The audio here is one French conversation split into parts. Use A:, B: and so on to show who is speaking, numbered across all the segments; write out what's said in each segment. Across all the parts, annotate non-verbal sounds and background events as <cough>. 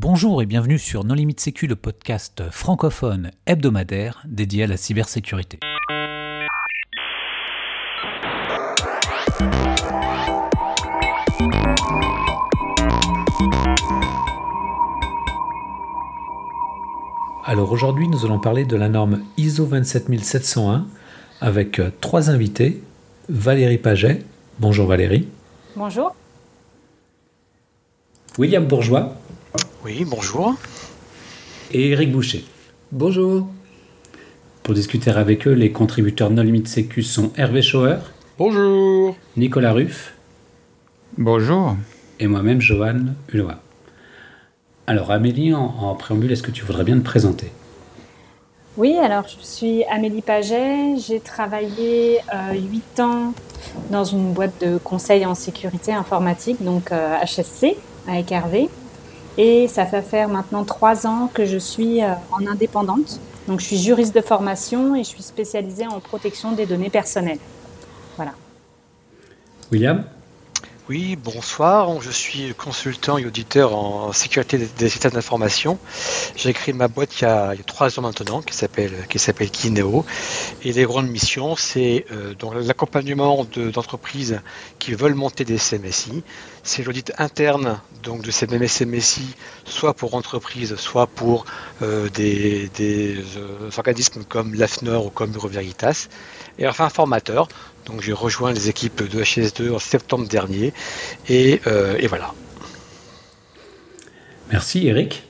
A: Bonjour et bienvenue sur Non Limite Sécu, le podcast francophone hebdomadaire dédié à la cybersécurité. Alors aujourd'hui, nous allons parler de la norme ISO 27701 avec euh, trois invités. Valérie Paget. Bonjour Valérie.
B: Bonjour.
A: William Bourgeois.
C: Oui, bonjour.
A: Et Eric Boucher.
D: Bonjour.
A: Pour discuter avec eux, les contributeurs No Limit Sécu sont Hervé Schauer.
E: Bonjour.
A: Nicolas Ruff.
F: Bonjour.
A: Et moi-même, Johan Hulot. Alors Amélie, en, préambule, est-ce que tu voudrais bien te présenter?
B: Oui, alors je suis Amélie Paget, j'ai travaillé euh, 8 ans dans une boîte de conseil en sécurité informatique, donc HSC, euh, avec Hervé. Et ça fait faire maintenant 3 ans que je suis euh, en indépendante. Donc je suis juriste de formation et je suis spécialisée en protection des données personnelles. Voilà.
A: William?
C: Oui, bonsoir. Je suis consultant et auditeur en sécurité des systèmes d'information. J'ai créé ma boîte il y, a, trois ans maintenant, qui s'appelle qui s'appelle Kineo. Et les grandes missions, c'est euh, l'accompagnement d'entreprises qui veulent monter des CMSI. C'est l'audit interne donc de ces CMSI, soit pour entreprises, soit pour euh, des, euh, organismes comme l'AFNOR ou comme Bureau Veritas. Et enfin formateur, donc j'ai rejoint les équipes de HS2 en septembre dernier. Euh, et, voilà.
A: Merci Eric.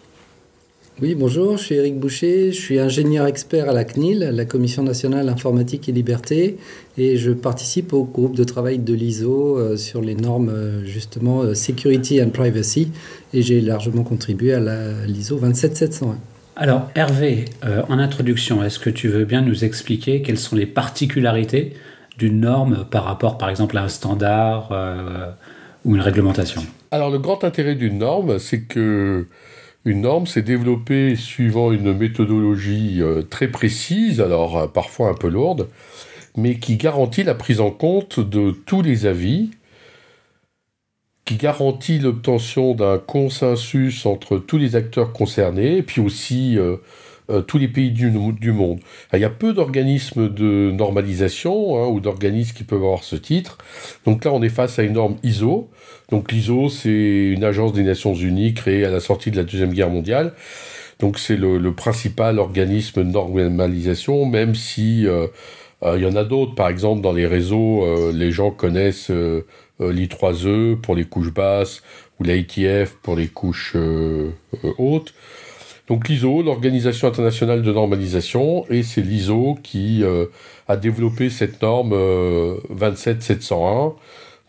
D: Oui, bonjour, je suis Eric Boucher, je suis ingénieur expert à la CNIL, la Commission nationale informatique et liberté, et je participe au groupe de travail de l'ISO euh, sur les normes euh, justement Security and Privacy, et j'ai largement contribué à l'ISO 27701.
A: Alors Hervé, en introduction, est-ce que tu veux bien nous expliquer quelles sont les particularités d'une norme par rapport par exemple à un standard euh, ou une réglementation.
E: Alors le grand intérêt d'une norme, c'est que une norme s'est développée suivant une méthodologie euh, très précise, alors euh, parfois un peu lourde, mais qui garantit la prise en compte de tous les avis, qui garantit l'obtention d'un consensus entre tous les acteurs concernés, et puis aussi tous les pays du, monde. il y a peu d'organismes de normalisation hein, ou d'organismes qui peuvent avoir ce titre. Donc là, on est face à une norme ISO. Donc l'ISO, c'est une agence des Nations Unies créée à la sortie de la Deuxième Guerre mondiale. Donc c'est le, principal organisme de normalisation, même si euh, euh, il y en a d'autres. Par exemple, dans les réseaux, les gens connaissent l'I3E pour les couches basses ou l'ITF pour les couches hautes. Donc l'ISO, l'Organisation internationale de normalisation, et c'est l'ISO qui euh, a développé cette norme 27701 euh,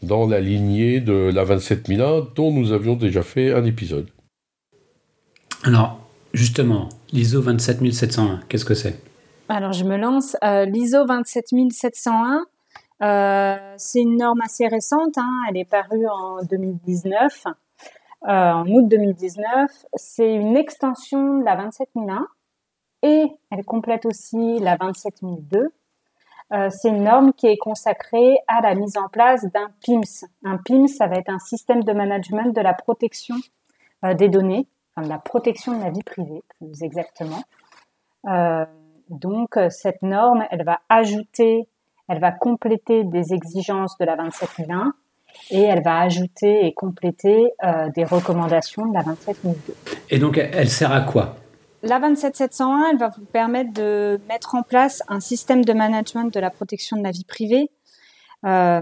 E: dans la lignée de la 27001 dont nous avions déjà fait un épisode.
A: Alors, justement, l'ISO 27701, qu'est-ce que c'est?
B: Alors, je me lance. Euh, L'ISO 27701, c'est une norme assez récente, hein. elle est parue en 2019. Euh, en août 2019. C'est une extension de la 27001 et elle complète aussi la 27002. Euh, c'est une norme qui est consacrée à la mise en place d'un PIMS. Un PIMS, ça va être un système de management de la protection euh, des données, enfin de la protection de la vie privée, plus exactement. Euh, donc, cette norme, elle va ajouter, elle va compléter des exigences de la 27001 et elle va ajouter et compléter euh, des recommandations de la 27002.
A: Et donc, elle sert à quoi?
B: La 27701, elle va vous permettre de mettre en place un système de management de la protection de la vie privée. Euh,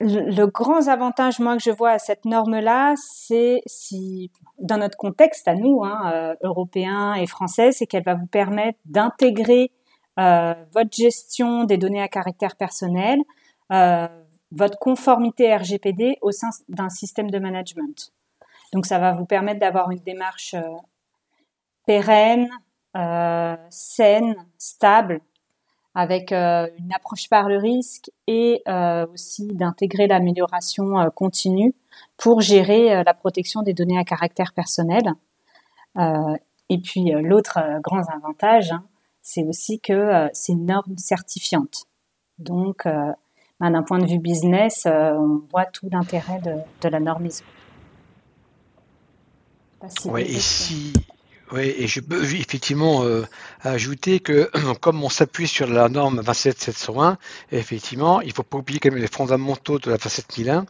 B: le, grand avantage, moi, que je vois à cette norme-là, c'est si, dans notre contexte à nous, hein, euh, européens et français, c'est qu'elle va vous permettre d'intégrer euh, votre gestion des données à caractère personnel, euh, votre conformité RGPD au sein d'un système de management. Donc ça va vous permettre d'avoir une démarche euh, pérenne, euh, saine, stable, avec une approche par le risque et aussi d'intégrer l'amélioration continue pour gérer la protection des données à caractère personnel. et puis l'autre grand avantage, hein, c'est aussi que c'est une norme certifiante. Donc bah, d'un point de vue business, euh, on voit tout l'intérêt de, la norme ISO.
C: Et si, oui, et je peux effectivement euh, ajouter que <clears throat> comme on s'appuie sur la norme 27701, effectivement, il ne faut pas oublier quand même les fondamentaux de la 27001,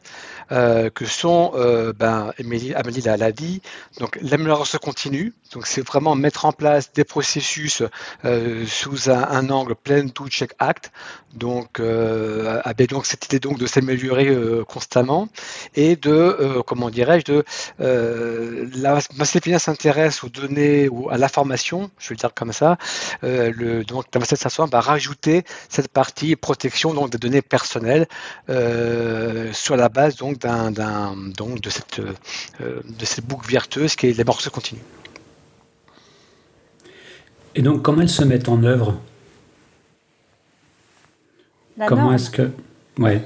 C: euh, que sont, euh, ben, Amélie, Amélie l'a dit, donc l'amélioration continue, donc c'est vraiment mettre en place des processus euh, sous un, angle plein to check act, donc avec donc cette idée donc de s'améliorer constamment et de, comment dirais-je, de la masse s'intéresse aux données ou à la formation, je vais le dire comme ça, euh, le, donc la 500 va rajouter cette partie protection donc des données personnelles euh, sur la base donc d'un, donc de cette euh, de cette boucle vertueuse qui est l'amorce continue.
A: Et donc comment elles se mettent en œuvre? Comment est-ce que ouais.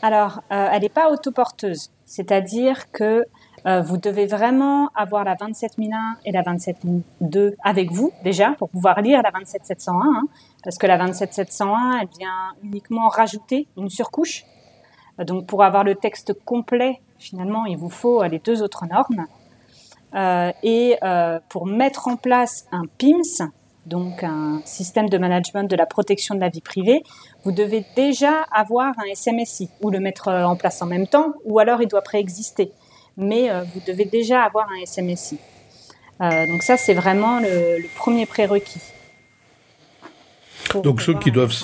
B: Alors, elle n'est pas autoporteuse, c'est-à-dire que euh, vous devez vraiment avoir la 27001 et la 27002 avec vous déjà pour pouvoir lire la 27701, hein, parce que la 27701, elle vient uniquement rajouter une surcouche. Euh, donc pour avoir le texte complet, finalement, il vous faut euh, les deux autres normes. Et pour mettre en place un PIMS, donc un système de management de la protection de la vie privée, vous devez déjà avoir un SMSI ou le mettre en place en même temps, ou alors il doit préexister mais euh, vous devez déjà avoir un SMSI. Euh, donc ça, c'est vraiment le, premier prérequis.
E: Donc ceux qui doivent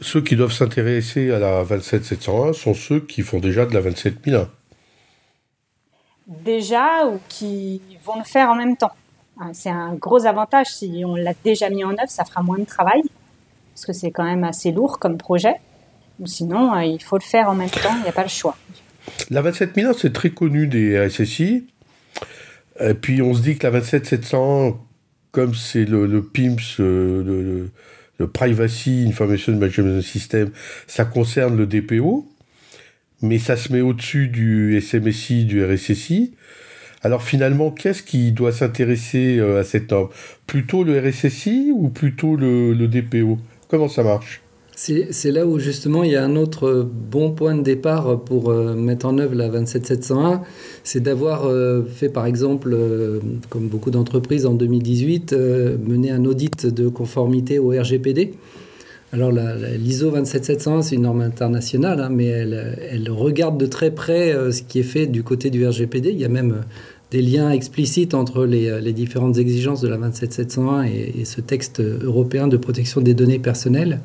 E: ceux qui doivent s'intéresser à la 27701 sont ceux qui font déjà de la 27001.
B: Déjà ou qui vont le faire en même temps. Hein, c'est un gros avantage si on l'a déjà mis en œuvre, ça fera moins de travail parce que c'est quand même assez lourd comme projet. Ou sinon, euh, il faut le faire en même temps, il n'y a pas le choix.
E: La 27000, c'est très connu des SSI. Et puis on se dit que la 27700, comme c'est le, PIMS, euh, le, Privacy Information Management System, ça concerne le DPO, mais ça se met au-dessus du SMSI, du RSSI. Alors finalement, qu'est-ce qui doit s'intéresser euh, à cette norme? Plutôt le RSSI ou plutôt le DPO Comment ça marche?
D: C'est là où justement il y a un autre bon point de départ pour euh, mettre en œuvre la 27701, c'est d'avoir euh, fait par exemple, euh, comme beaucoup d'entreprises en 2018, mené un audit de conformité au RGPD. Alors l'ISO 27701, c'est une norme internationale, hein, mais elle, regarde de très près ce qui est fait du côté du RGPD. Il y a même des liens explicites entre les, différentes exigences de la 27701 et, et, ce texte européen de protection des données personnelles.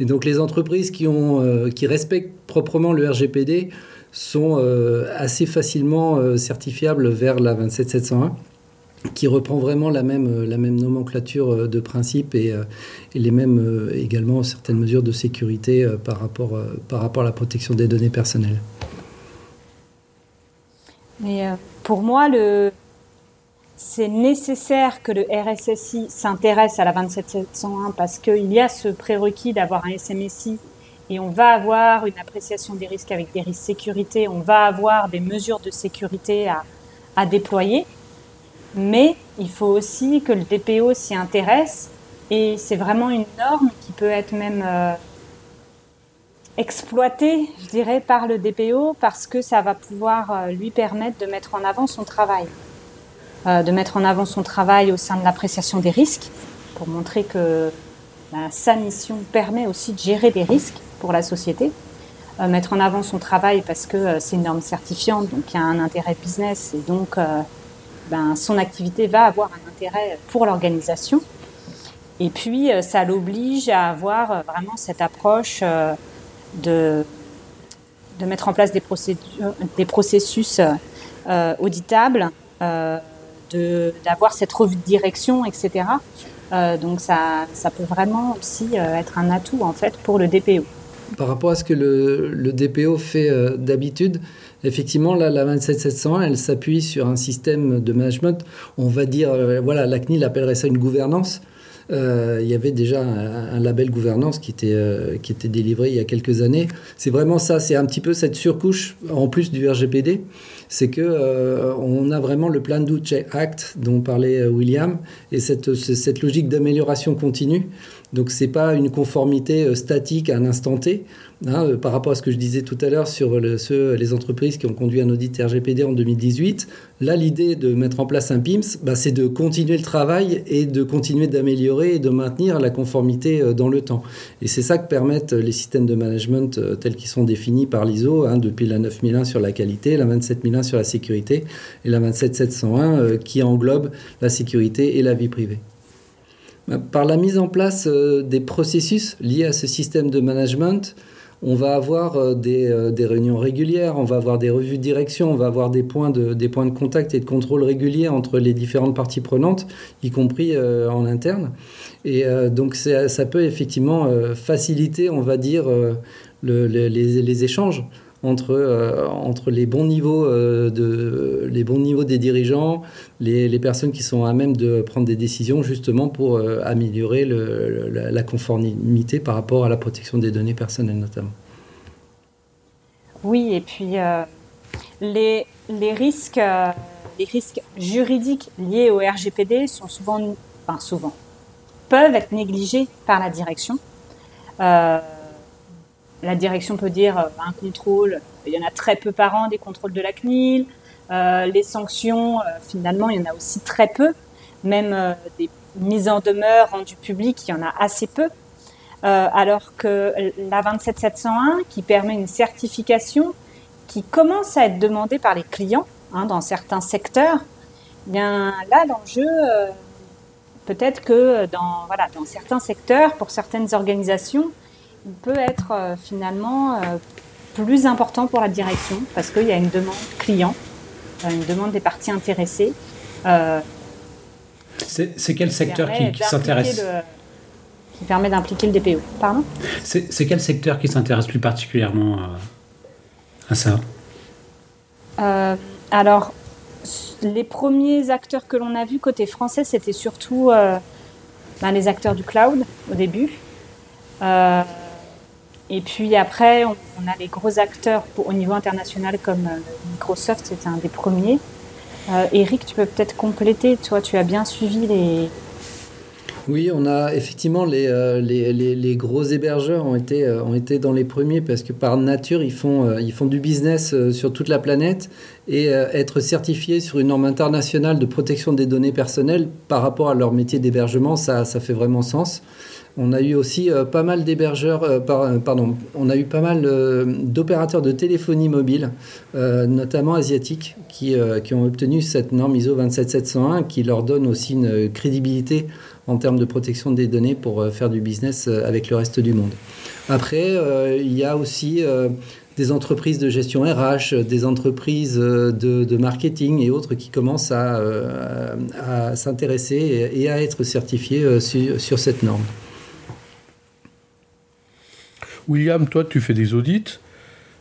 D: Et donc les entreprises qui, euh, respectent proprement le RGPD sont euh, assez facilement euh, certifiables vers la 27701 qui reprend vraiment la même, la même nomenclature de principe et, les mêmes également certaines mesures de sécurité par rapport à la protection des données personnelles.
B: Mais pour moi, c'est nécessaire que le RSSI s'intéresse à la 27701 parce qu'il y a ce prérequis d'avoir un SMSI et on va avoir une appréciation des risques avec des risques sécurité, on va avoir des mesures de sécurité à, à déployer. Mais il faut aussi que le DPO s'y intéresse et c'est vraiment une norme qui peut être même euh, exploitée, je dirais, par le DPO parce que ça va pouvoir euh, lui permettre de mettre en avant son travail. Euh, de mettre en avant son travail au sein de l'appréciation des risques, pour montrer que bah, sa mission permet aussi de gérer des risques pour la société. Euh, mettre en avant son travail parce que c'est une norme certifiante, donc il y a un intérêt business et donc ben, son activité va avoir un intérêt pour l'organisation. Et puis, ça l'oblige à avoir vraiment cette approche de, de mettre en place des, procédures, des processus auditables d'avoir cette revue de direction, etc. Euh, donc ça, ça peut vraiment aussi euh, être un atout en fait pour le DPO.
D: Par rapport à ce que le, le DPO fait euh, d'habitude, effectivement, là, la 27701, elle s'appuie sur un système de management. On va dire, voilà, la CNIL appellerait ça une gouvernance. Il y avait déjà un, label gouvernance qui était, qui était délivré il y a quelques années. C'est vraiment ça, c'est un petit peu cette surcouche en plus du RGPD c'est que euh, on a vraiment le Plan do Act dont parlait William et cette, cette logique d'amélioration continue. Donc c'est pas une conformité statique à un instant T. Hein, par rapport à ce que je disais tout à l'heure sur le, les entreprises qui ont conduit un audit RGPD en 2018, là l'idée de mettre en place un PIMS, bah, c'est de continuer le travail et de continuer d'améliorer et de maintenir la conformité dans le temps. Et c'est ça que permettent les systèmes de management tels qu'ils sont définis par l'ISO, hein, depuis la 9001 sur la qualité, la 27001 sur la sécurité et la 27701 euh, qui englobe la sécurité et la vie privée. Par la mise en place euh, des processus liés à ce système de management, on va avoir euh, des, des, réunions régulières, on va avoir des revues de direction, on va avoir des points de, contact et de contrôle réguliers entre les différentes parties prenantes, y compris en interne. Et donc ça peut effectivement faciliter, on va dire, le, les, les, échanges entre, euh, entre les, bons niveaux, euh, de, les bons niveaux des dirigeants, les, les, personnes qui sont à même de prendre des décisions justement pour euh, améliorer le, la, conformité par rapport à la protection des données personnelles notamment.
B: Oui, et puis les, les, risques, les risques juridiques liés au RGPD sont souvent, enfin souvent, peuvent être négligés par la direction. La direction peut dire euh, un contrôle, il y en a très peu par an des contrôles de la CNIL. Euh, les sanctions, euh, finalement, il y en a aussi très peu. Même des mises en demeure rendues publiques, il y en a assez peu. alors que la 27701, qui permet une certification, qui commence à être demandée par les clients hein, dans certains secteurs, eh bien là, l'enjeu, peut-être que dans, voilà, dans certains secteurs, pour certaines organisations, peut être euh, finalement euh, plus important pour la direction parce qu'il y a une demande client, euh, une demande des parties intéressées.
A: c'est quel secteur qui, s'intéresse
B: Qui permet d'impliquer le DPO. Pardon?
A: C'est quel secteur qui s'intéresse plus particulièrement à, ça?
B: Alors, les premiers acteurs que l'on a vus côté français, c'était surtout ben, les acteurs du cloud au début. Euh, et puis après, on, a les gros acteurs au niveau international comme euh, Microsoft, c'était un des premiers. Euh, Eric, tu peux peut-être compléter, toi tu as bien suivi les...
D: Oui, on a effectivement les, euh, les, les, gros hébergeurs ont été, ont été dans les premiers parce que par nature, ils font, ils font du business sur toute la planète et être certifiés sur une norme internationale de protection des données personnelles par rapport à leur métier d'hébergement, ça, ça fait vraiment sens. On a eu aussi euh, pas mal d'hébergeurs, euh, euh, pardon, on a eu pas mal d'opérateurs de téléphonie mobile, notamment asiatiques, qui, qui, ont obtenu cette norme ISO 27701 qui leur donne aussi une crédibilité en termes de protection des données pour faire du business avec le reste du monde. Après, il y a aussi des entreprises de gestion RH, des entreprises de, marketing et autres qui commencent à, s'intéresser et, à être certifiées sur cette norme.
E: William, toi, tu fais des audits.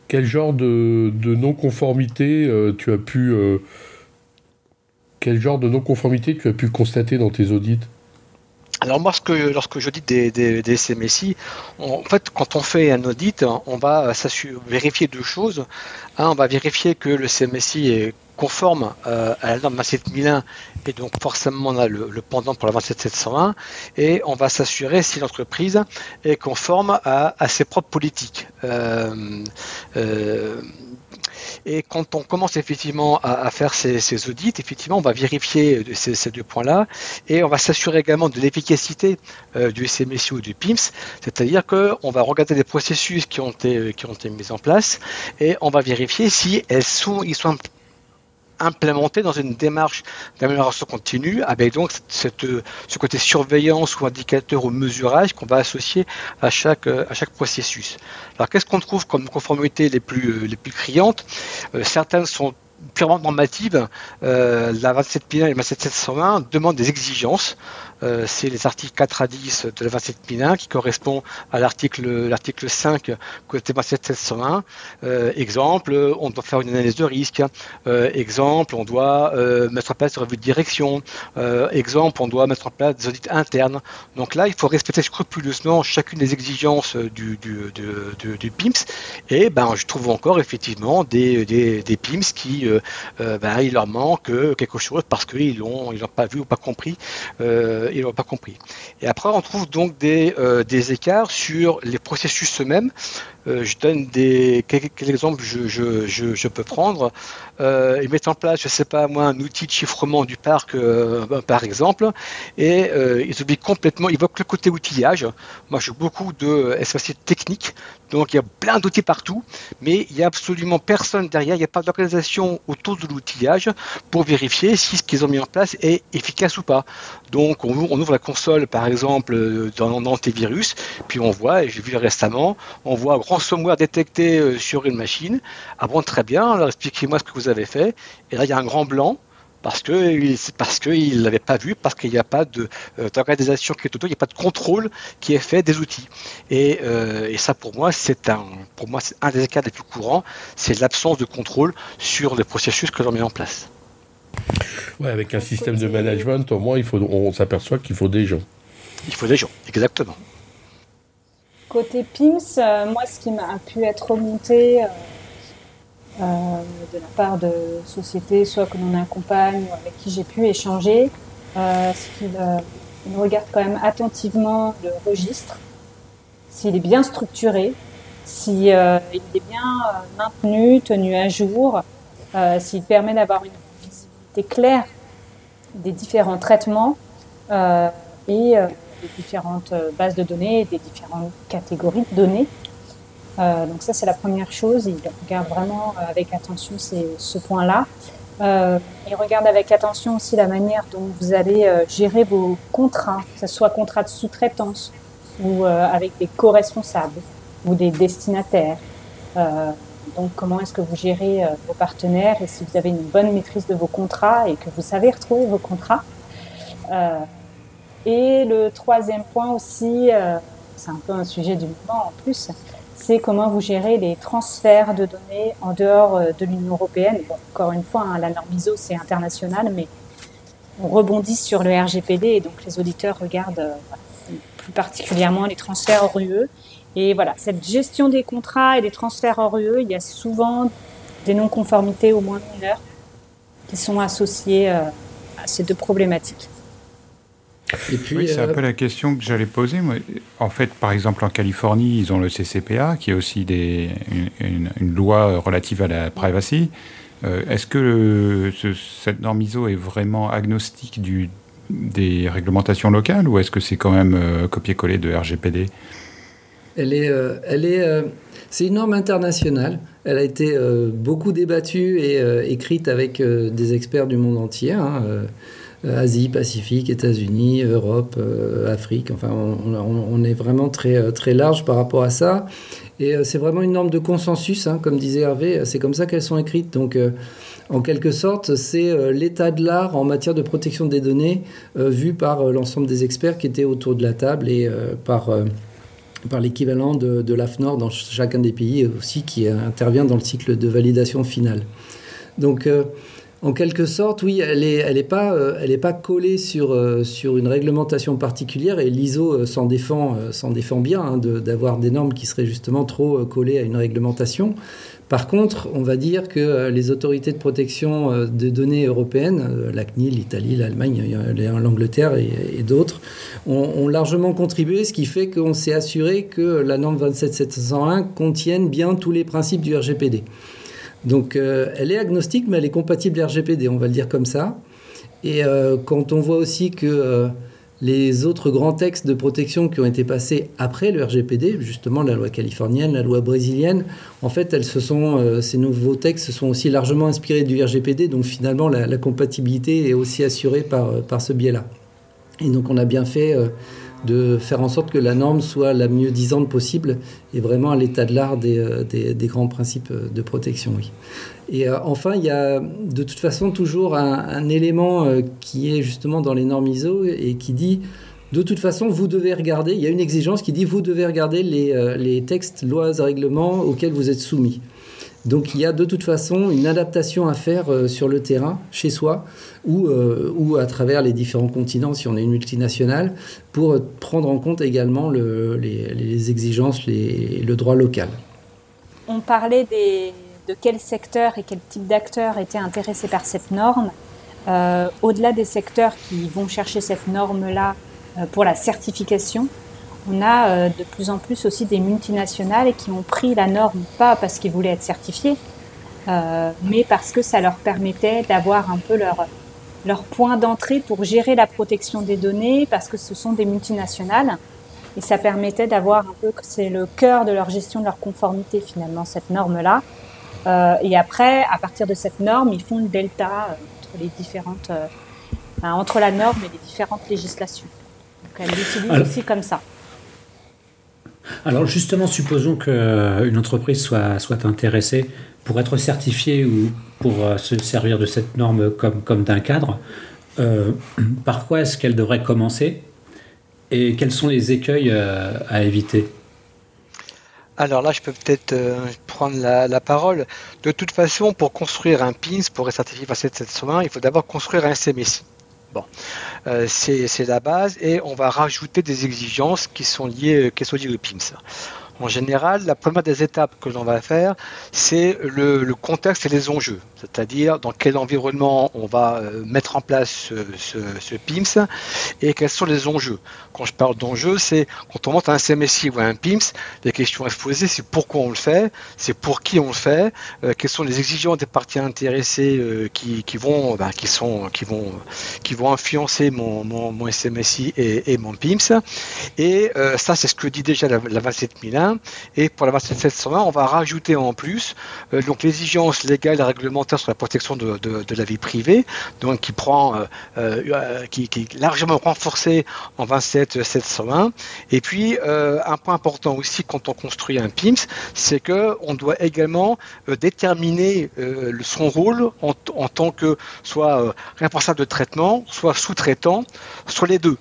E: Quel genre de, non-conformité euh, tu as pu euh, quel genre de non-conformité tu as pu constater dans tes audits?
C: Alors moi, lorsque j'audite des, des, des SMSI, en fait, quand on fait un audit, on va vérifier deux choses. Un, on va vérifier que le CMSI est conforme euh, à la norme 27001 et donc forcément on a le, pendant pour la 27701 et on va s'assurer si l'entreprise est conforme à, ses propres politiques. Euh, euh, et quand on commence effectivement à, faire ces, audits, effectivement, on va vérifier ces, deux points-là. Et on va s'assurer également de l'efficacité du SMSI ou du PIMS, c'est-à-dire qu'on va regarder les processus qui ont été, qui ont été mis en place et on va vérifier si elles sont, ils sont implémenté dans une démarche d'amélioration continue avec donc ce côté surveillance ou indicateur ou mesurage qu'on va associer à chaque, à chaque processus. Alors qu'est-ce qu'on trouve comme conformité les plus, les plus criantes? Euh, Certaines sont purement normatives. Euh, la 27001 et la 27701 demandent des exigences euh, c'est les articles 4 à 10 de la 27001 qui correspond à l'article l'article 5 côté 27701. Euh, exemple, on doit faire une analyse de risque. Euh, exemple, on doit mettre en place une revue de direction. exemple, on doit mettre en place des audits internes. Donc là, il faut respecter scrupuleusement chacune des exigences du, PIMS. Et ben, je trouve encore effectivement des, PIMS qui, ben, il leur manque quelque chose parce qu'ils ils n'ont pas vu ou pas compris. Euh, ils n'ont pas compris. Et après, on trouve donc des, euh, des écarts sur les processus eux-mêmes. Euh, je donne des exemples je, je, peux prendre. Euh, ils mettent en place, je sais pas moi, un outil de chiffrement du parc, euh, par exemple, et ils oublient complètement, ils évoquent le côté outillage. Moi, j'ai beaucoup de SAC techniques, donc il y a plein d'outils partout, mais il n'y a absolument personne derrière, il n'y a pas d'organisation autour de l'outillage pour vérifier si ce qu'ils ont mis en place est efficace ou pas. Donc on ouvre, on ouvre la console, par exemple, dans l'antivirus, puis on voit, et j'ai vu récemment, on voit ransomware détecté euh, sur une machine. Ah bon, très bien, alors expliquez-moi ce que vous avez fait. Et là, il y a un grand blanc parce que parce qu'il l'avait pas vu, parce qu'il n'y a pas de euh, d'organisation qui est autour, il n'y a pas de contrôle qui est fait des outils. Et, euh, et ça, pour moi, c'est un pour moi c'est un des cas les plus courants, c'est l'absence de contrôle sur les processus que l'on met en place.
E: Ouais, avec un système de management, au moins, il faut, on s'aperçoit qu'il faut des gens.
C: Il faut des gens, exactement.
B: Côté PIMS, euh, moi, ce qui m'a pu être remonté euh, euh, de la part de sociétés, soit que l'on accompagne ou avec qui j'ai pu échanger, c'est qu'ils regardent quand même attentivement le registre, s'il est bien structuré, s'il est bien maintenu, tenu à jour, s'il permet d'avoir une visibilité claire des différents traitements et différentes euh, bases de données, des différentes catégories de données. Euh, donc ça, c'est la première chose. Il regarde vraiment euh, avec attention ces, ce point-là. Il regarde avec attention aussi la manière dont vous allez euh, gérer vos contrats, que ce soit contrats de sous-traitance ou avec des co-responsables ou des destinataires. donc comment est-ce que vous gérez vos partenaires et si vous avez une bonne maîtrise de vos contrats et que vous savez retrouver vos contrats. Et le troisième point aussi, euh, c'est un peu un sujet du moment en plus, c'est comment vous gérez les transferts de données en dehors euh, de l'Union européenne. Bon, encore une fois, hein, la norme ISO, c'est international, mais on rebondit sur le RGPD et donc les auditeurs regardent euh, plus particulièrement les transferts hors UE. Et voilà, cette gestion des contrats et des transferts hors UE, il y a souvent des non-conformités au moins mineures qui sont associées à ces deux problématiques
F: oui, c'est un euh, peu la question que j'allais poser. En fait, par exemple, en Californie, ils ont le CCPA, qui est aussi des, une, une, loi relative à la privacy. Euh, Est-ce que ce, cette norme ISO est vraiment agnostique du, des réglementations locales ou est-ce que c'est quand même euh, copier-coller de RGPD
D: Elle est, euh, elle est, euh, c'est une norme internationale. Elle a été beaucoup débattue et écrite avec des experts du monde entier. Hein, Asie, Pacifique, États-Unis, Europe, euh, Afrique. Enfin, on, est vraiment très, euh, très large par rapport à ça. Et c'est vraiment une norme de consensus, hein, comme disait Hervé. C'est comme ça qu'elles sont écrites. Donc, en quelque sorte, c'est l'état de l'art en matière de protection des données vu par l'ensemble des experts qui étaient autour de la table et par par l'équivalent de, de l'AFNOR dans chacun des pays aussi qui intervient dans le cycle de validation finale. Donc en quelque sorte, oui, elle n'est elle est pas, euh, est pas collée sur, euh, sur une réglementation particulière et l'ISO euh, s'en défend, bien hein, d'avoir des normes qui seraient justement trop collées à une réglementation. Par contre, on va dire que les autorités de protection de données européennes, la CNIL, l'Italie, l'Allemagne, l'Angleterre et, et d'autres, ont, ont, largement contribué, ce qui fait qu'on s'est assuré que la norme 27701 contienne bien tous les principes du RGPD. Donc euh, elle est agnostique, mais elle est compatible RGPD, on va le dire comme ça. Et euh, quand on voit aussi que euh, les autres grands textes de protection qui ont été passés après le RGPD, justement la loi californienne, la loi brésilienne, en fait, elles se sont, ces nouveaux textes se sont aussi largement inspirés du RGPD, donc finalement la, la compatibilité est aussi assurée par, par ce biais-là. Et donc on a bien fait de faire en sorte que la norme soit la mieux disante possible et vraiment à l'état de l'art des, des, grands principes de protection. Et enfin, il y a de toute façon toujours un, élément qui est justement dans les normes ISO et qui dit de toute façon, vous devez regarder, il y a une exigence qui dit vous devez regarder les, textes, lois règlements auxquels vous êtes soumis. Donc il y a de toute façon une adaptation à faire euh, sur le terrain, chez soi, ou, euh, ou à travers les différents continents, si on est une multinationale, pour prendre en compte également les, exigences, le droit local.
B: On parlait de quel secteur et quel type d'acteurs étaient intéressés par cette norme. Euh, au-delà des secteurs qui vont chercher cette norme-là pour la certification, on a euh, de plus en plus aussi des multinationales qui ont pris la norme, pas parce qu'ils voulaient être certifiés, euh, mais parce que ça leur permettait d'avoir un peu leur, leur point d'entrée pour gérer la protection des données, parce que ce sont des multinationales. Et ça permettait d'avoir un peu, c'est le cœur de leur gestion de leur conformité finalement, cette norme-là. Euh, et après, à partir de cette norme, ils font le delta entre les différentes, entre la norme et les différentes législations. Donc elles l'utilisent aussi comme ça.
A: Alors justement, supposons qu'une euh, entreprise soit, intéressée pour être certifiée ou pour euh, se servir de cette norme comme, d'un cadre. Euh, <clears throat> par quoi est-ce qu'elle devrait commencer et quels sont les écueils à éviter?
C: Alors là, je peux peut-être prendre la, parole. De toute façon, pour construire un PINS, pour être certifié par 7701, il faut d'abord construire un SMSI. Bon, euh, c'est la base et on va rajouter des exigences qui sont liées, qui sont liées au PIMS. En général, la première des étapes que l'on va faire, c'est le, contexte et les enjeux, c'est-à-dire dans quel environnement on va euh, mettre en place ce, PIMS et quels sont les enjeux. Quand je parle d'enjeux, c'est quand on monte un CMSI ou un PIMS, les questions à se poser, c'est pourquoi on le fait, c'est pour qui on le fait, euh, quelles sont les exigences des parties intéressées euh, qui, vont, bah, qui, sont, qui, vont, qui vont influencer mon, mon, SMSI et, mon PIMS. Et ça, c'est ce que dit déjà la, la 27001 et pour la 27720, on va rajouter en plus euh, donc l'exigence légale et réglementaire sur la protection de, la vie privée, donc qui prend, euh, euh, qui, est largement renforcée en 27701. Et puis un point important aussi quand on construit un PIMS, c'est que on doit également déterminer son rôle en, tant que soit responsable de traitement, soit sous-traitant, soit les deux.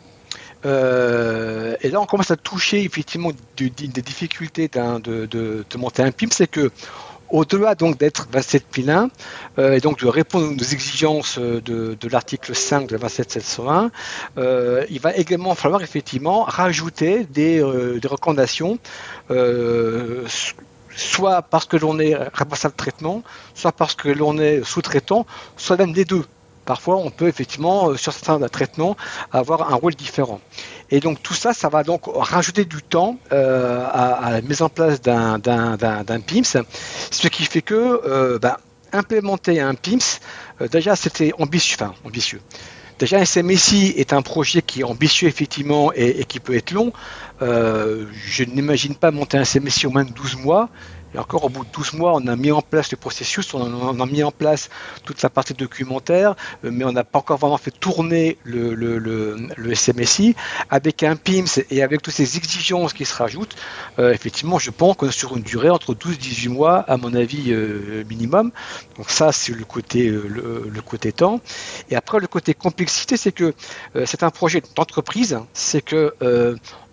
C: Euh, et là, on commence à toucher effectivement des, difficultés de, monter un PIM, c'est que au-delà donc d'être 27001 euh, et donc de répondre aux exigences de, de l'article 5 de 27701, euh, il va également falloir effectivement rajouter des, euh, des recommandations euh, soit parce que l'on est responsable de traitement, soit parce que l'on est sous-traitant, soit même les deux parfois on peut effectivement, euh, sur certains traitements, avoir un rôle différent. Et donc tout ça, ça va donc rajouter du temps euh, à, la mise en place d'un PIMS, ce qui fait que euh, ben, implémenter un PIMS, déjà c'était ambitieux, enfin ambitieux. Déjà, un SMSI est un projet qui est ambitieux effectivement et, qui peut être long. je n'imagine pas monter un SMSI au moins de 12 mois. Et encore au bout de 12 mois, on a mis en place le processus, on a, mis en place toute sa partie documentaire, euh, mais on n'a pas encore vraiment fait tourner le, le, SMSI. Avec un PIMS et avec toutes ces exigences qui se rajoutent, euh, effectivement, je pense qu'on est sur une durée entre 12 et 18 mois, à mon avis, euh, minimum. Donc ça, c'est le côté, le, côté temps. Et après, le côté complexité, c'est que c'est un projet d'entreprise, c'est que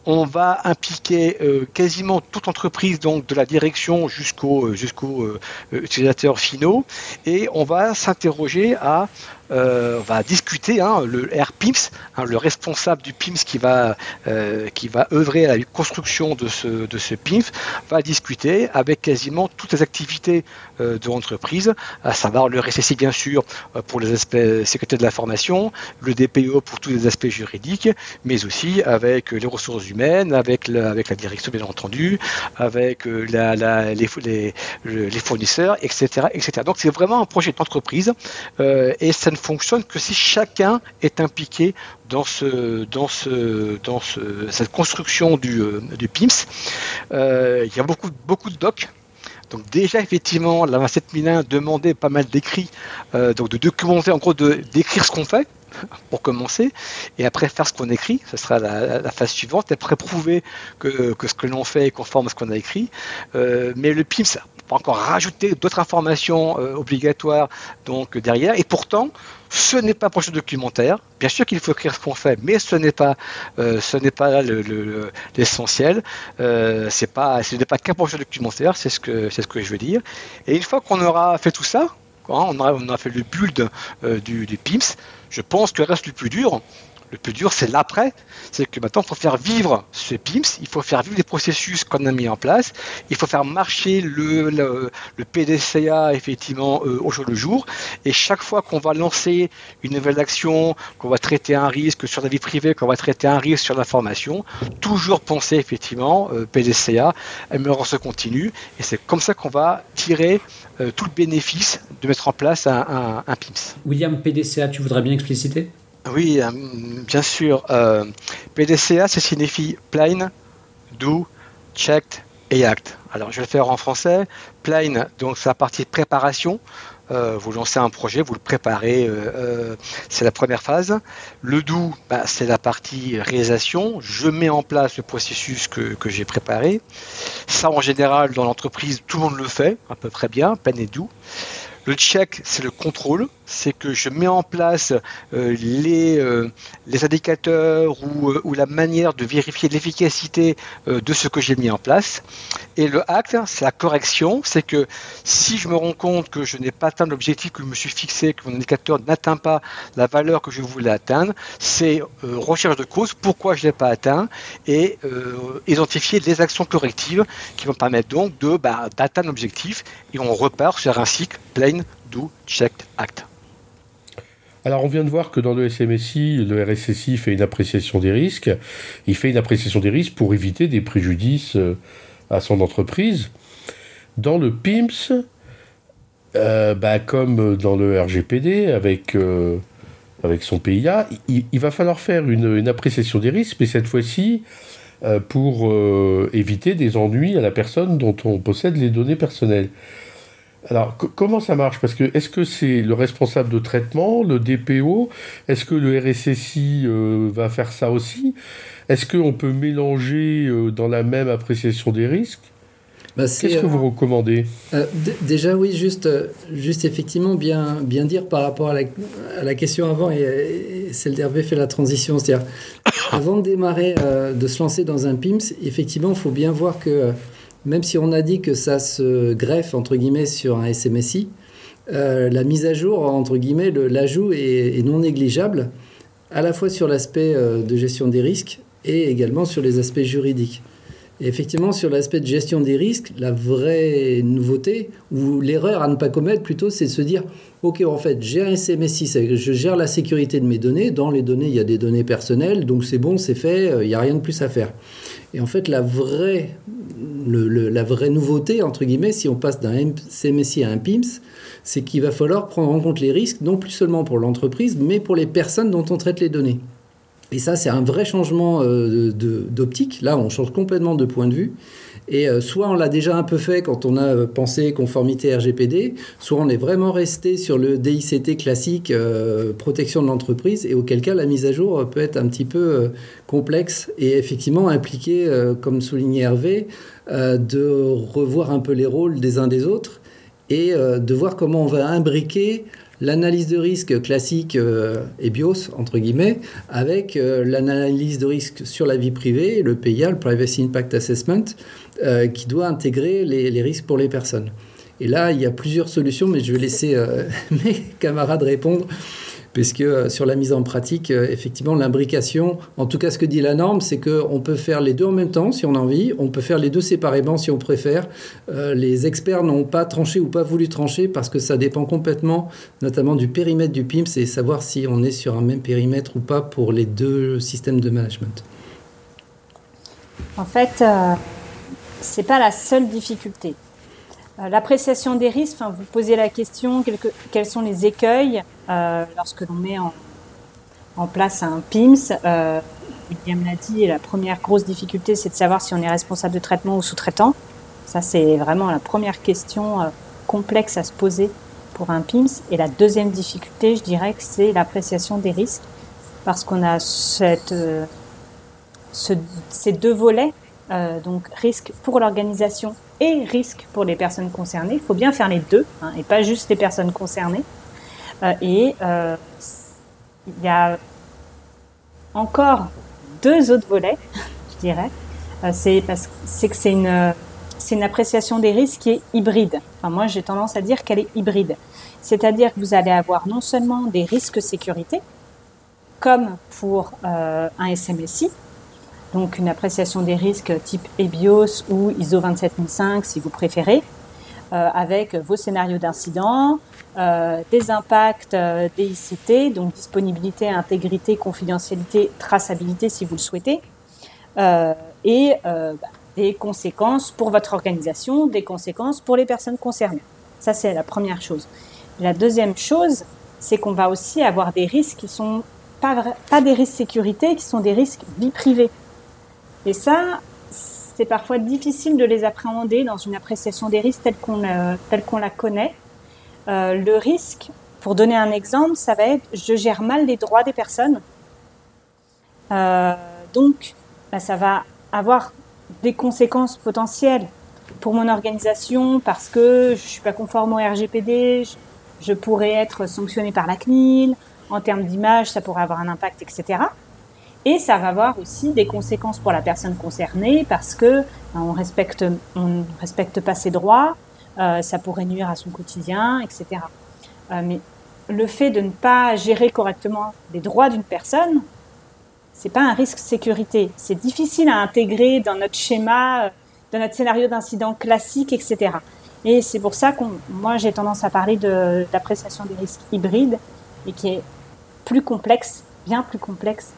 C: on va impliquer euh, quasiment toute entreprise, donc de la direction jusqu'aux jusqu'au, euh, utilisateurs finaux, et on va s'interroger à euh, on va discuter, hein, le RPIMS, hein, le responsable du PIMS qui va, euh, qui va œuvrer à la construction de ce, de ce PIMS, va discuter avec quasiment toutes les activités euh, de l'entreprise, à savoir le RSSI bien sûr pour les aspects sécurité de l'information, le DPO pour tous les aspects juridiques, mais aussi avec les ressources humaines, avec la, avec la direction bien entendu, avec les, les, fournisseurs, etc. etc. Donc c'est vraiment un projet d'entreprise et ça ne fonctionne que si chacun est impliqué dans, ce, dans, ce, dans ce, cette construction du, euh, du PIMS. Euh, il y a beaucoup, beaucoup de docs. Donc déjà effectivement, la 27001 demandait pas mal d'écrits, euh, donc de documenter, en gros, d'écrire ce qu'on fait, <laughs> pour commencer, et après faire ce qu'on écrit, ce sera la, phase suivante, après prouver que, que ce que l'on fait est conforme à ce qu'on a écrit. Mais le PIMS va encore rajouter d'autres informations euh, obligatoires donc derrière, et pourtant, ce n'est pas un projet documentaire. Bien sûr qu'il faut écrire ce qu'on fait, mais ce n'est pas, euh, ce n'est pas l'essentiel. Le, c'est pas, ce n'est pas qu'un projet documentaire, c'est ce que, c'est ce que je veux dire. Et une fois qu'on aura fait tout ça, on a, fait le build euh, du, PIMS. Je pense que reste le plus dur, le plus dur, c'est l'après. C'est que maintenant, il faut faire vivre ce PIMS, il faut faire vivre les processus qu'on a mis en place, il faut faire marcher le, PDCA effectivement euh, au jour le jour. Et chaque fois qu'on va lancer une nouvelle action, qu'on va traiter un risque sur la vie privée, qu'on va traiter un risque sur l'information, toujours penser effectivement euh, PDCA, amélioration continue. Et c'est comme ça qu'on va tirer euh, tout le bénéfice de mettre en place un PIMS.
A: William, PDCA, tu voudrais bien expliciter?
C: Oui, euh, bien sûr. Euh, PDCA, ça signifie Plain, Do, Checked et Act. Alors, je vais le faire en français. Plain, donc c'est la partie préparation. Euh, vous lancez un projet, vous le préparez, c'est la première phase. Le do, bah, c'est la partie réalisation. Je mets en place le processus que, que j'ai préparé. Ça, en général, dans l'entreprise, tout le monde le fait à peu près bien, Plain et do. Le check, c'est le contrôle, c'est que je mets en place euh, les, euh, les indicateurs ou, euh, ou, la manière de vérifier l'efficacité de ce que j'ai mis en place. Et le act, c'est la correction, c'est que si je me rends compte que je n'ai pas atteint l'objectif que je me suis fixé, que mon indicateur n'atteint pas la valeur que je voulais atteindre, c'est recherche de cause, pourquoi je ne l'ai pas atteint, et identifier les actions correctives qui vont permettre donc bah, d'atteindre l'objectif, et on repart sur un cycle plain, do, checked, act.
E: Alors on vient de voir que dans le SMSI, le RSSI fait une appréciation des risques. Il fait une appréciation des risques pour éviter des préjudices euh, à son entreprise. Dans le PIMS, euh, bah, comme dans le RGPD avec, euh, avec son PIA, il, va falloir faire une, appréciation des risques, mais cette fois-ci pour éviter des ennuis à la personne dont on possède les données personnelles. Alors, comment ça marche? Parce que est-ce que c'est le responsable de traitement, le DPO Est-ce que le RSSI euh, va faire ça aussi? Est-ce qu'on peut mélanger euh, dans la même appréciation des risques? Bah, Qu'est-ce que vous euh, recommandez?
D: Déjà, oui, juste, juste effectivement, bien, bien dire par rapport à la, à la question avant, et, et celle d'Hervé fait la transition. C'est-à-dire, <coughs> avant de démarrer, de se lancer dans un PIMS, effectivement, il faut bien voir que même si on a dit que ça se greffe entre guillemets sur un SMSI, euh, la mise à jour, entre guillemets, l'ajout est, non négligeable, à la fois sur l'aspect euh, de gestion des risques et également sur les aspects juridiques. Et effectivement, sur l'aspect de gestion des risques, la vraie nouveauté, ou l'erreur à ne pas commettre plutôt, c'est de se dire, OK, en fait, j'ai un SMSI, je gère la sécurité de mes données. Dans les données, il y a des données personnelles, donc c'est bon, c'est fait, euh, il n'y a rien de plus à faire. Et en fait, la vraie la vraie nouveauté, entre guillemets, si on passe d'un CMSI à un PIMS, c'est qu'il va falloir prendre en compte les risques, non plus seulement pour l'entreprise, mais pour les personnes dont on traite les données. Et ça, c'est un vrai changement euh, d'optique. Là, on change complètement de point de vue. Et euh, soit on l'a déjà un peu fait quand on a euh, pensé conformité RGPD, soit on est vraiment resté sur le DICT classique, protection de l'entreprise, et auquel cas la mise à jour peut être un petit peu complexe et effectivement impliquer, comme soulignait Hervé, euh, de revoir un peu les rôles des uns des autres et euh, de voir comment on va imbriquer l'analyse de risque classique euh, et BIOS, entre guillemets, avec l'analyse de risque sur la vie privée, le PIA, le Privacy Impact Assessment, qui doit intégrer les, risques pour les personnes. Et là, il y a plusieurs solutions, mais je vais laisser <laughs> mes camarades répondre puisque euh, sur la mise en pratique, euh, effectivement, l'imbrication, en tout cas ce que dit la norme, c'est qu'on peut faire les deux en même temps si on a envie, on peut faire les deux séparément si on préfère. Euh, les experts n'ont pas tranché ou pas voulu trancher parce que ça dépend complètement, notamment du périmètre du PIMS et savoir si on est sur un même périmètre ou pas pour les deux systèmes de management.
B: En fait, ce n'est pas la seule difficulté. Euh, l'appréciation des risques, vous posez la question, quels sont les écueils euh, lorsque l'on met en, place un PIMS euh, William l'a dit, la première grosse difficulté, c'est de savoir si on est responsable de traitement ou sous-traitant. Ça, c'est vraiment la première question euh, complexe à se poser pour un PIMS. Et la deuxième difficulté, je dirais c'est l'appréciation des risques, parce qu'on a ces deux volets, euh, donc risque pour l'organisation et risque pour les personnes concernées. Il faut bien faire les deux, hein, et pas juste les personnes concernées. Euh, et il y a encore deux autres volets, <laughs> je dirais. c'est parce que c'est une c'est une appréciation des risques qui est hybride. Enfin, moi, j'ai tendance à dire qu'elle est hybride. C'est-à-dire que vous allez avoir non seulement des risques sécurité, comme pour euh, un SMSI, donc une appréciation des risques type EBIOS ou ISO 27005 si vous préférez, euh, avec vos scénarios d'incident, euh, des impacts DICT, donc disponibilité, intégrité, confidentialité, traçabilité si vous le souhaitez, et bah, des conséquences pour votre organisation, des conséquences pour les personnes concernées. Ça, c'est la première chose. La deuxième chose, c'est qu'on va aussi avoir des risques qui sont pas, pas des risques sécurité, qui sont des risques vie privée. Et ça, c'est parfois difficile de les appréhender dans une appréciation des risques telle qu'on euh, la connaît. Euh, le risque, pour donner un exemple, ça va être je gère mal les droits des personnes. Euh, donc, bah, ça va avoir des conséquences potentielles pour mon organisation parce que je suis pas conforme au RGPD, je, pourrais être sanctionné par la CNIL, en termes d'image, ça pourrait avoir un impact, etc. Et ça va avoir aussi des conséquences pour la personne concernée parce que ben, on respecte, on respecte pas ses droits, euh, ça pourrait nuire à son quotidien, etc. Euh, mais le fait de ne pas gérer correctement les droits d'une personne, c'est pas un risque sécurité. C'est difficile à intégrer dans notre schéma, euh, dans notre scénario d'incident classique, etc. Et c'est pour ça que moi j'ai tendance à parler de d'appréciation des risques hybrides et qui est plus complexe, bien plus complexe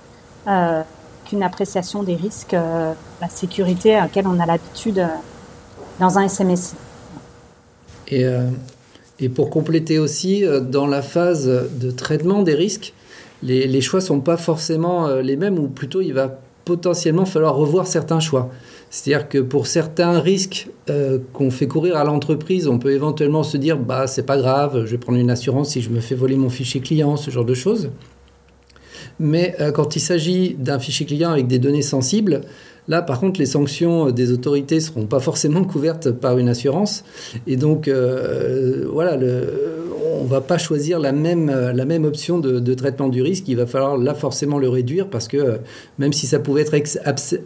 B: qu'une appréciation des risques, euh, la sécurité à laquelle on a l'habitude euh, dans un SMSI.
D: Et, pour compléter aussi, dans la phase de traitement des risques, les, choix sont pas forcément les mêmes, ou plutôt il va potentiellement falloir revoir certains choix. C'est-à-dire que pour certains risques qu'on fait courir à l'entreprise, on peut éventuellement se dire bah c'est pas grave, je vais prendre une assurance si je me fais voler mon fichier client, ce genre de choses. Mais euh, quand il s'agit d'un fichier client avec des données sensibles, Là, par contre, les sanctions des autorités ne seront pas forcément couvertes par une assurance. Et donc, euh, voilà, le, on ne va pas choisir la même, la même option de, traitement du risque. Il va falloir là forcément le réduire parce que même si ça pouvait être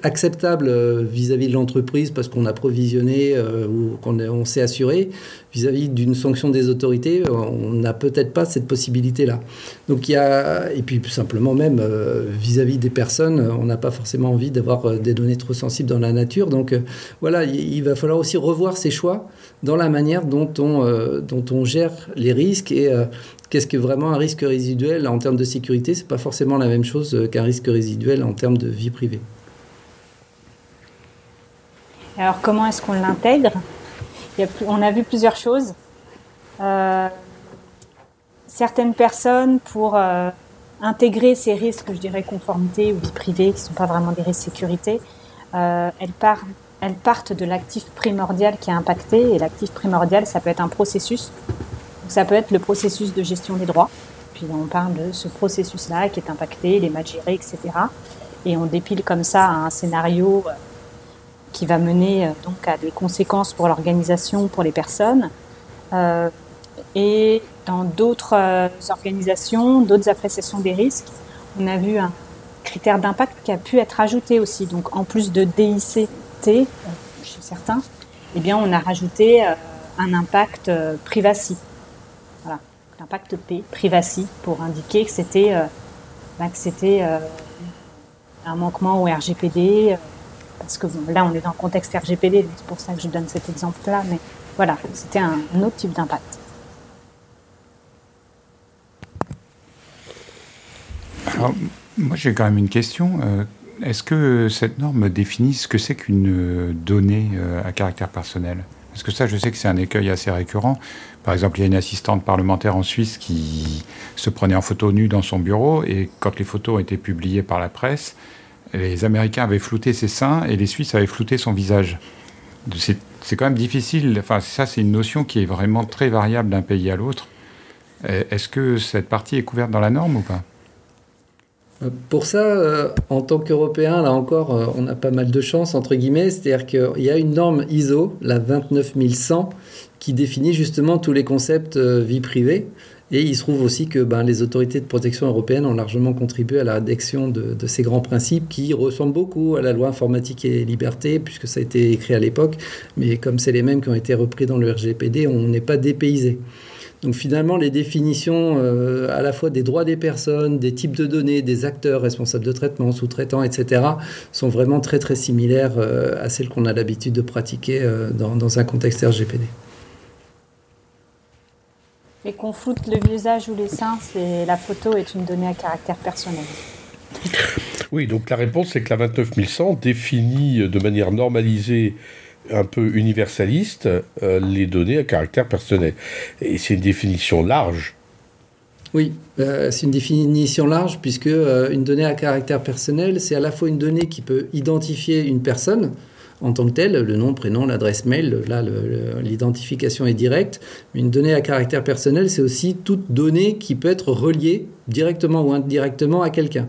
D: acceptable euh, vis-à-vis de l'entreprise parce qu'on a provisionné euh, ou qu'on on, s'est assuré, vis-à-vis d'une sanction des autorités, on n'a peut-être pas cette possibilité-là. Donc il y a, et puis simplement même euh, vis-à-vis des personnes, on n'a pas forcément envie d'avoir des données trop sensibles dans la nature. Donc voilà, il, va falloir aussi revoir ses choix dans la manière dont on, dont on gère les risques et euh, qu'est-ce que vraiment un risque résiduel en termes de sécurité C'est pas forcément la même chose euh, qu'un risque résiduel en termes de vie privée.
B: Alors comment est-ce qu'on l'intègre? On a vu plusieurs choses. Euh, certaines personnes, pour intégrer ces risques, je dirais conformité ou vie privée, qui ne sont pas vraiment des risques sécurité, elles, partent, elles partent de l'actif primordial qui est impacté. Et l'actif primordial, ça peut être un processus ça peut être le processus de gestion des droits. Puis on parle de ce processus-là qui est impacté, les matchs gérés, etc. Et on dépile comme ça un scénario euh, qui va mener euh, donc à des conséquences pour l'organisation, pour les personnes. Euh, et dans d'autres organisations, d'autres appréciations des risques, on a vu un critère d'impact qui a pu être ajouté aussi. Donc en plus de DICT chez certains, eh bien on a rajouté un impact privacy impact P, privacy, pour indiquer que c'était euh, c'était euh, un manquement au RGPD. Euh, parce que là, on est dans le contexte RGPD, c'est pour ça que je donne cet exemple-là. Mais voilà, c'était un, autre type d'impact.
F: Alors, moi, j'ai quand même une question. Est-ce que cette norme définit ce que c'est qu'une donnée à caractère personnel? Parce que ça, je sais que c'est un écueil assez récurrent. Par exemple, il y a une assistante parlementaire en Suisse qui se prenait en photo nue dans son bureau et quand les photos ont été publiées par la presse, les Américains avaient flouté ses seins et les Suisses avaient flouté son visage. C'est quand même difficile. Enfin, ça, c'est une notion qui est vraiment très variable d'un pays à l'autre. Est-ce que cette partie est couverte dans la norme ou pas?
D: Pour ça, en tant qu'Européen, là encore, on a pas mal de chance, entre guillemets. C'est-à-dire qu'il y a une norme ISO, la 29100, qui définit justement tous les concepts vie privée. Et il se trouve aussi que ben, les autorités de protection européennes ont largement contribué à la rédaction de, ces grands principes qui ressemblent beaucoup à la loi informatique et liberté, puisque ça a été écrit à l'époque. Mais comme c'est les mêmes qui ont été repris dans le RGPD, on n'est pas dépaysé. Donc finalement, les définitions euh, à la fois des droits des personnes, des types de données, des acteurs responsables de traitement, sous-traitants, etc., sont vraiment très très similaires euh, à celles qu'on a l'habitude de pratiquer euh, dans, dans un contexte RGPD.
B: Et qu'on floute le visage ou les seins, c'est la photo est une donnée à caractère personnel.
E: Oui, donc la réponse c'est que la 29100 définit de manière normalisée un peu universaliste euh, les données à caractère personnel. Et c'est une définition large.
D: Oui, euh, c'est une définition large puisque euh, une donnée à caractère personnel, c'est à la fois une donnée qui peut identifier une personne, en tant que tel, le nom, prénom, l'adresse mail, là l'identification est directe. Une donnée à caractère personnel, c'est aussi toute donnée qui peut être reliée directement ou indirectement à quelqu'un.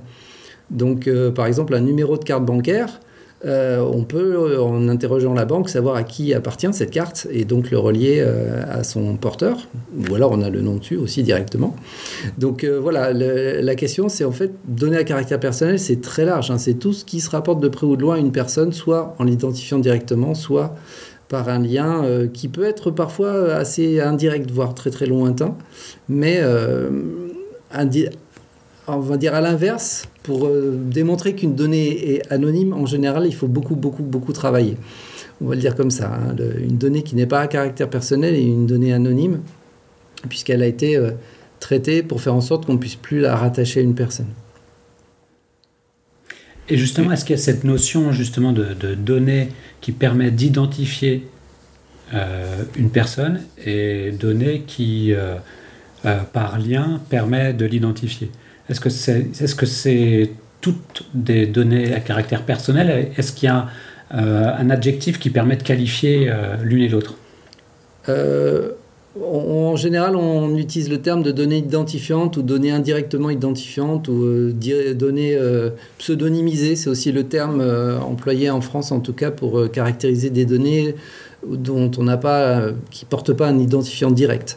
D: Donc par exemple un numéro de carte bancaire, euh, on peut, euh, en interrogeant la banque, savoir à qui appartient cette carte et donc le relier euh, à son porteur. Ou alors on a le nom dessus aussi directement. Donc voilà, la question c'est en fait donner à caractère personnel, c'est très large. Hein. c'est tout ce qui se rapporte de près ou de loin à une personne, soit en l'identifiant directement, soit par un lien qui peut être parfois assez indirect, voire très très lointain. Mais on va dire à l'inverse, pour euh, démontrer qu'une donnée est anonyme, en général, il faut beaucoup, beaucoup, beaucoup travailler. On va le dire comme ça. Hein. une donnée qui n'est pas à caractère personnel est une donnée anonyme, puisqu'elle a été euh, traitée pour faire en sorte qu'on ne puisse plus la rattacher à une personne.
A: Et justement, est-ce qu'il y a cette notion justement de, données qui permet d'identifier euh, une personne et données qui, par lien, permet de l'identifier? Est-ce que c'est est -ce c'est toutes des données à caractère personnel? Est-ce qu'il y a euh, un adjectif qui permet de qualifier euh, l'une et l'autre?
D: Euh, en général, on utilise le terme de données identifiantes ou données indirectement identifiantes ou données pseudonymisées. C'est aussi le terme employé en France, en tout cas, pour caractériser des données dont on n'a pas, qui portent pas un identifiant direct.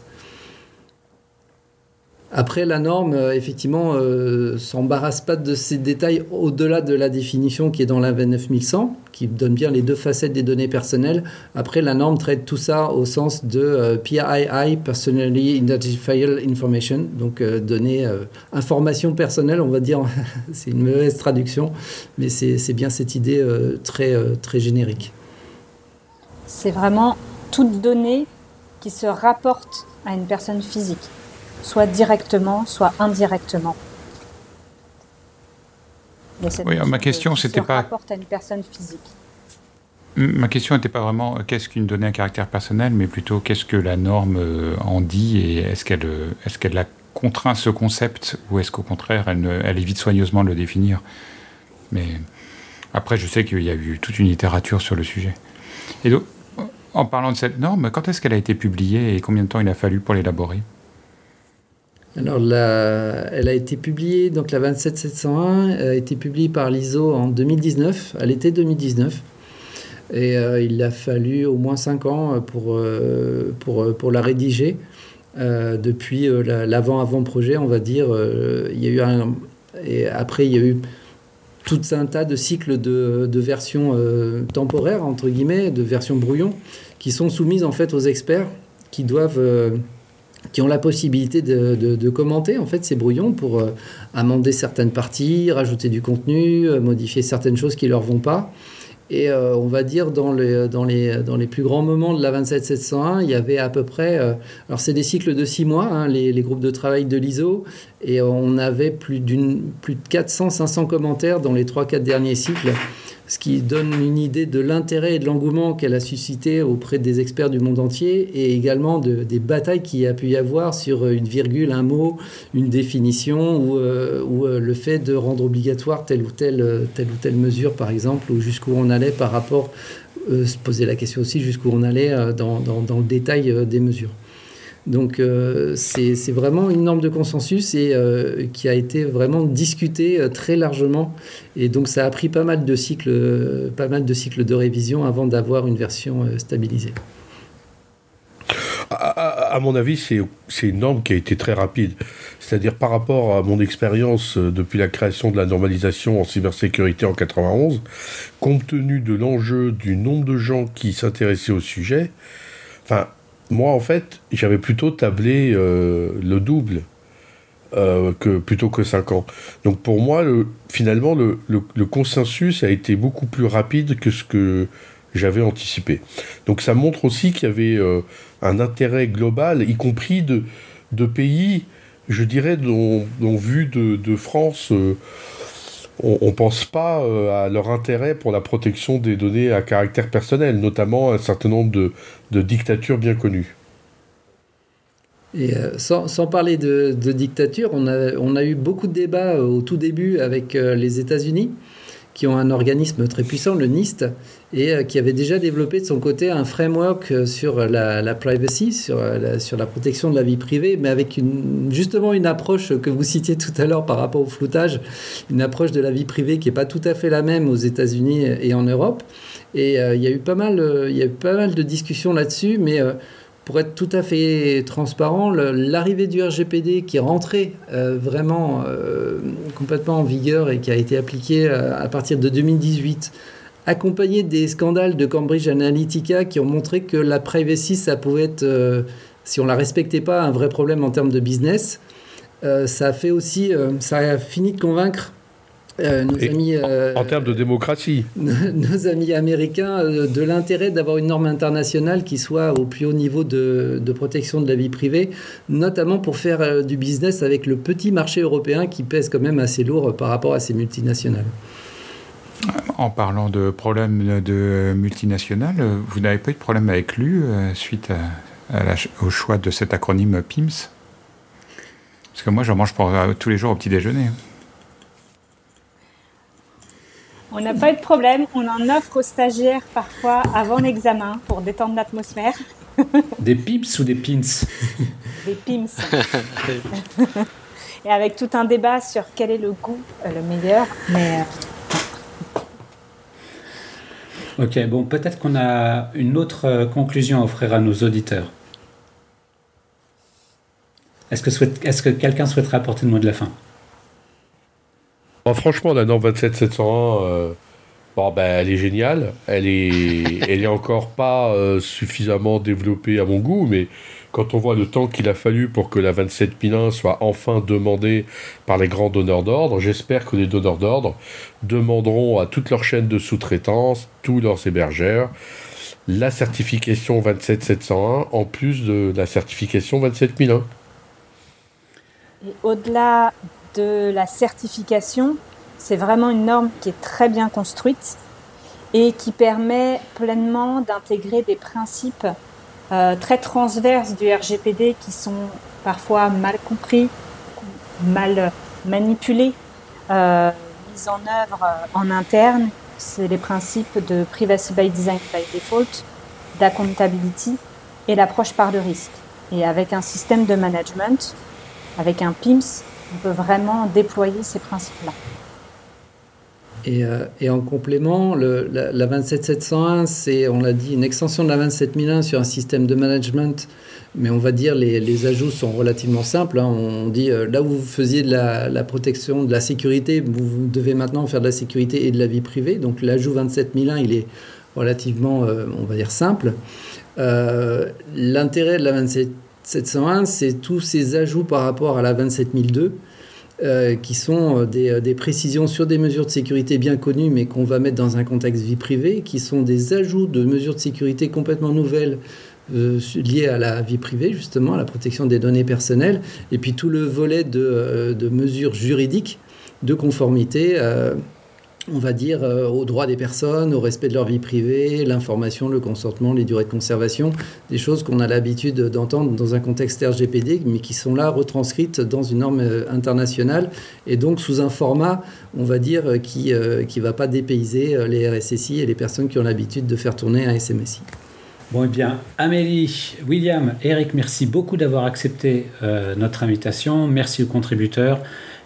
D: Après, la norme, euh, effectivement, euh, s'embarrasse pas de ces détails au-delà de la définition qui est dans la 29100, qui donne bien les deux facettes des données personnelles. Après, la norme traite tout ça au sens de euh, PII, Personally Identifiable Information, donc données, information personnelle, on va dire. <laughs> c'est une mauvaise traduction, mais c'est bien cette idée très, très générique.
B: C'est vraiment toute donnée qui se rapporte à une personne physique soit directement, soit indirectement.
F: Oui, ma question, c'était pas.
B: rapporte à une personne physique.
F: Ma question n'était pas vraiment euh, qu'est-ce qu'une donnée à caractère personnel, mais plutôt qu'est-ce que la norme euh, en dit et est-ce qu'elle euh, est qu'elle a contraint ce concept ou est-ce qu'au contraire elle, elle, évite soigneusement de le définir? Mais après, je sais qu'il y a eu toute une littérature sur le sujet. Et donc, en parlant de cette norme, quand est-ce qu'elle a été publiée et combien de temps il a fallu pour l'élaborer?
D: Alors, elle a été publiée, donc la 27701 a été publiée par l'ISO en 2019, à l'été 2019. Et euh, il a fallu au moins 5 ans pour, euh, pour, pour la rédiger. Euh, depuis l'avant-avant-projet, on va dire, il y a eu un. Et après, il y a eu tout un tas de cycles de, de versions temporaires, entre guillemets, de versions brouillon, qui sont soumises en fait aux experts qui doivent qui ont la possibilité de, commenter en fait ces brouillons pour euh, amender certaines parties, rajouter du contenu, euh, modifier certaines choses qui leur vont pas. Et euh, on va dire dans les, dans, les, dans les plus grands moments de la 27701, il y avait à peu près, alors c'est des cycles de six mois, hein, les, les, groupes de travail de l'ISO, et on avait plus, plus de 400-500 commentaires dans les 3-4 derniers cycles ce qui donne une idée de l'intérêt et de l'engouement qu'elle a suscité auprès des experts du monde entier et également de, des batailles qu'il y a pu y avoir sur une virgule, un mot, une définition ou, euh, euh, le fait de rendre obligatoire telle ou telle, mesure, par exemple, ou jusqu'où on allait par rapport, euh, se poser la question aussi jusqu'où on allait dans, le détail des mesures. Donc c'est vraiment une norme de consensus et qui a été vraiment discutée très largement. Et donc ça a pris pas mal de cycles, pas mal de cycles de révision avant d'avoir une version stabilisée.
E: À, mon avis, c'est une norme qui a été très rapide. C'est-à-dire par rapport à mon expérience euh, depuis la création de la normalisation en cybersécurité en 91, compte tenu de l'enjeu du nombre de gens qui s'intéressaient au sujet, enfin, moi en fait, j'avais plutôt tablé euh, le double. Euh, que, plutôt que 5 ans. Donc pour moi, finalement, le, consensus a été beaucoup plus rapide que ce que j'avais anticipé. Donc ça montre aussi qu'il y avait un intérêt global, y compris de, pays, je dirais, dont, vu de, France, euh, on ne pense pas euh, à leur intérêt pour la protection des données à caractère personnel, notamment un certain nombre de, dictatures bien connues.
D: Euh, sans, parler de, de dictature, on a, on a, eu beaucoup de débats au tout début avec les États-Unis qui ont un organisme très puissant, le NIST, et euh, qui avait déjà développé de son côté un framework euh, sur la, privacy, sur euh, la, sur la protection de la vie privée, mais avec justement une approche que vous citiez tout à l'heure par rapport au floutage, une approche de la vie privée qui n'est pas tout à fait la même aux États-Unis et en Europe. Et il y a eu pas mal, il y a eu pas mal de discussions là-dessus, mais pour être tout à fait transparent, l'arrivée du RGPD qui est rentré vraiment complètement en vigueur et qui a été appliqué à partir de 2018, accompagné des scandales de Cambridge Analytica qui ont montré que la privacy, ça pouvait être, si on la respectait pas, un vrai problème en termes de business. ça a fait aussi, ça a fini de convaincre
E: euh, nos amis, euh, en termes de démocratie. <laughs>
D: Nos amis américains, euh, de l'intérêt d'avoir une norme internationale qui soit au plus haut niveau de, protection de la vie privée, notamment pour faire du business avec le petit marché européen qui pèse quand même assez lourd par rapport à ces multinationales.
F: En parlant de problèmes de multinationales, vous n'avez pas eu de problème avec l'U suite au choix de cet acronyme PIMS Parce que moi, j'en mange pour, tous les jours au petit déjeuner.
B: On n'a pas eu de problème. On en offre aux stagiaires parfois avant l'examen pour détendre l'atmosphère. <laughs>
A: Des pips ou des pins
B: Des pims. <laughs> Et avec tout un débat sur quel est le goût euh, le meilleur. Mais
A: euh, Ok, bon, peut-être qu'on a une autre euh, conclusion à offrir à nos auditeurs. Est-ce que, est que quelqu'un souhaiterait apporter le mot de la fin?
E: Franchement, la norme 27701, euh, bon, ben, elle est géniale. Elle est, <laughs> elle est encore pas euh, suffisamment développée à mon goût, mais quand on voit le temps qu'il a fallu pour que la 27001 soit enfin demandée par les grands donneurs d'ordre, j'espère que les donneurs d'ordre demanderont à toute leur chaîne de sous-traitance, tous leurs hébergeurs, la certification 27701 en plus de la certification 27001.
B: Et au-delà de la certification, c'est vraiment une norme qui est très bien construite et qui permet pleinement d'intégrer des principes euh, très transverses du RGPD qui sont parfois mal compris, mal manipulés, euh, mis en œuvre euh, en interne. C'est les principes de privacy by design by default, d'accountability et l'approche par le risque. Et avec un système de management, avec un PIMS, on peut vraiment déployer ces principes-là.
D: Et, euh, et, en complément, la, 27701, c'est, on l'a dit, une extension de la 27001 sur un système de management, mais on va dire les, les ajouts sont relativement simples. Hein. On dit euh, là où vous faisiez de la, protection, de la sécurité, vous, devez maintenant faire de la sécurité et de la vie privée. Donc l'ajout 27001, il est relativement, euh, on va dire, simple. L'intérêt de la 27 701, c'est tous ces ajouts par rapport à la 27002, euh, qui sont euh, euh, des, précisions sur des mesures de sécurité bien connues, mais qu'on va mettre dans un contexte vie privée, qui sont des ajouts de mesures de sécurité complètement nouvelles liées à la vie privée, justement, à la protection des données personnelles, et puis tout le volet de, de mesures juridiques de conformité on va dire, euh, aux droits des personnes, au respect de leur vie privée, l'information, le consentement, les durées de conservation, des choses qu'on a l'habitude d'entendre dans un contexte RGPD, mais qui sont là retranscrites dans une norme euh, internationale, et donc sous un format, on va dire, qui ne va pas dépayser les RSSI et les personnes qui ont l'habitude de faire tourner un SMSI.
A: Bon, eh bien, Amélie, William, Eric, merci beaucoup d'avoir accepté euh, notre invitation. Merci aux contributeurs.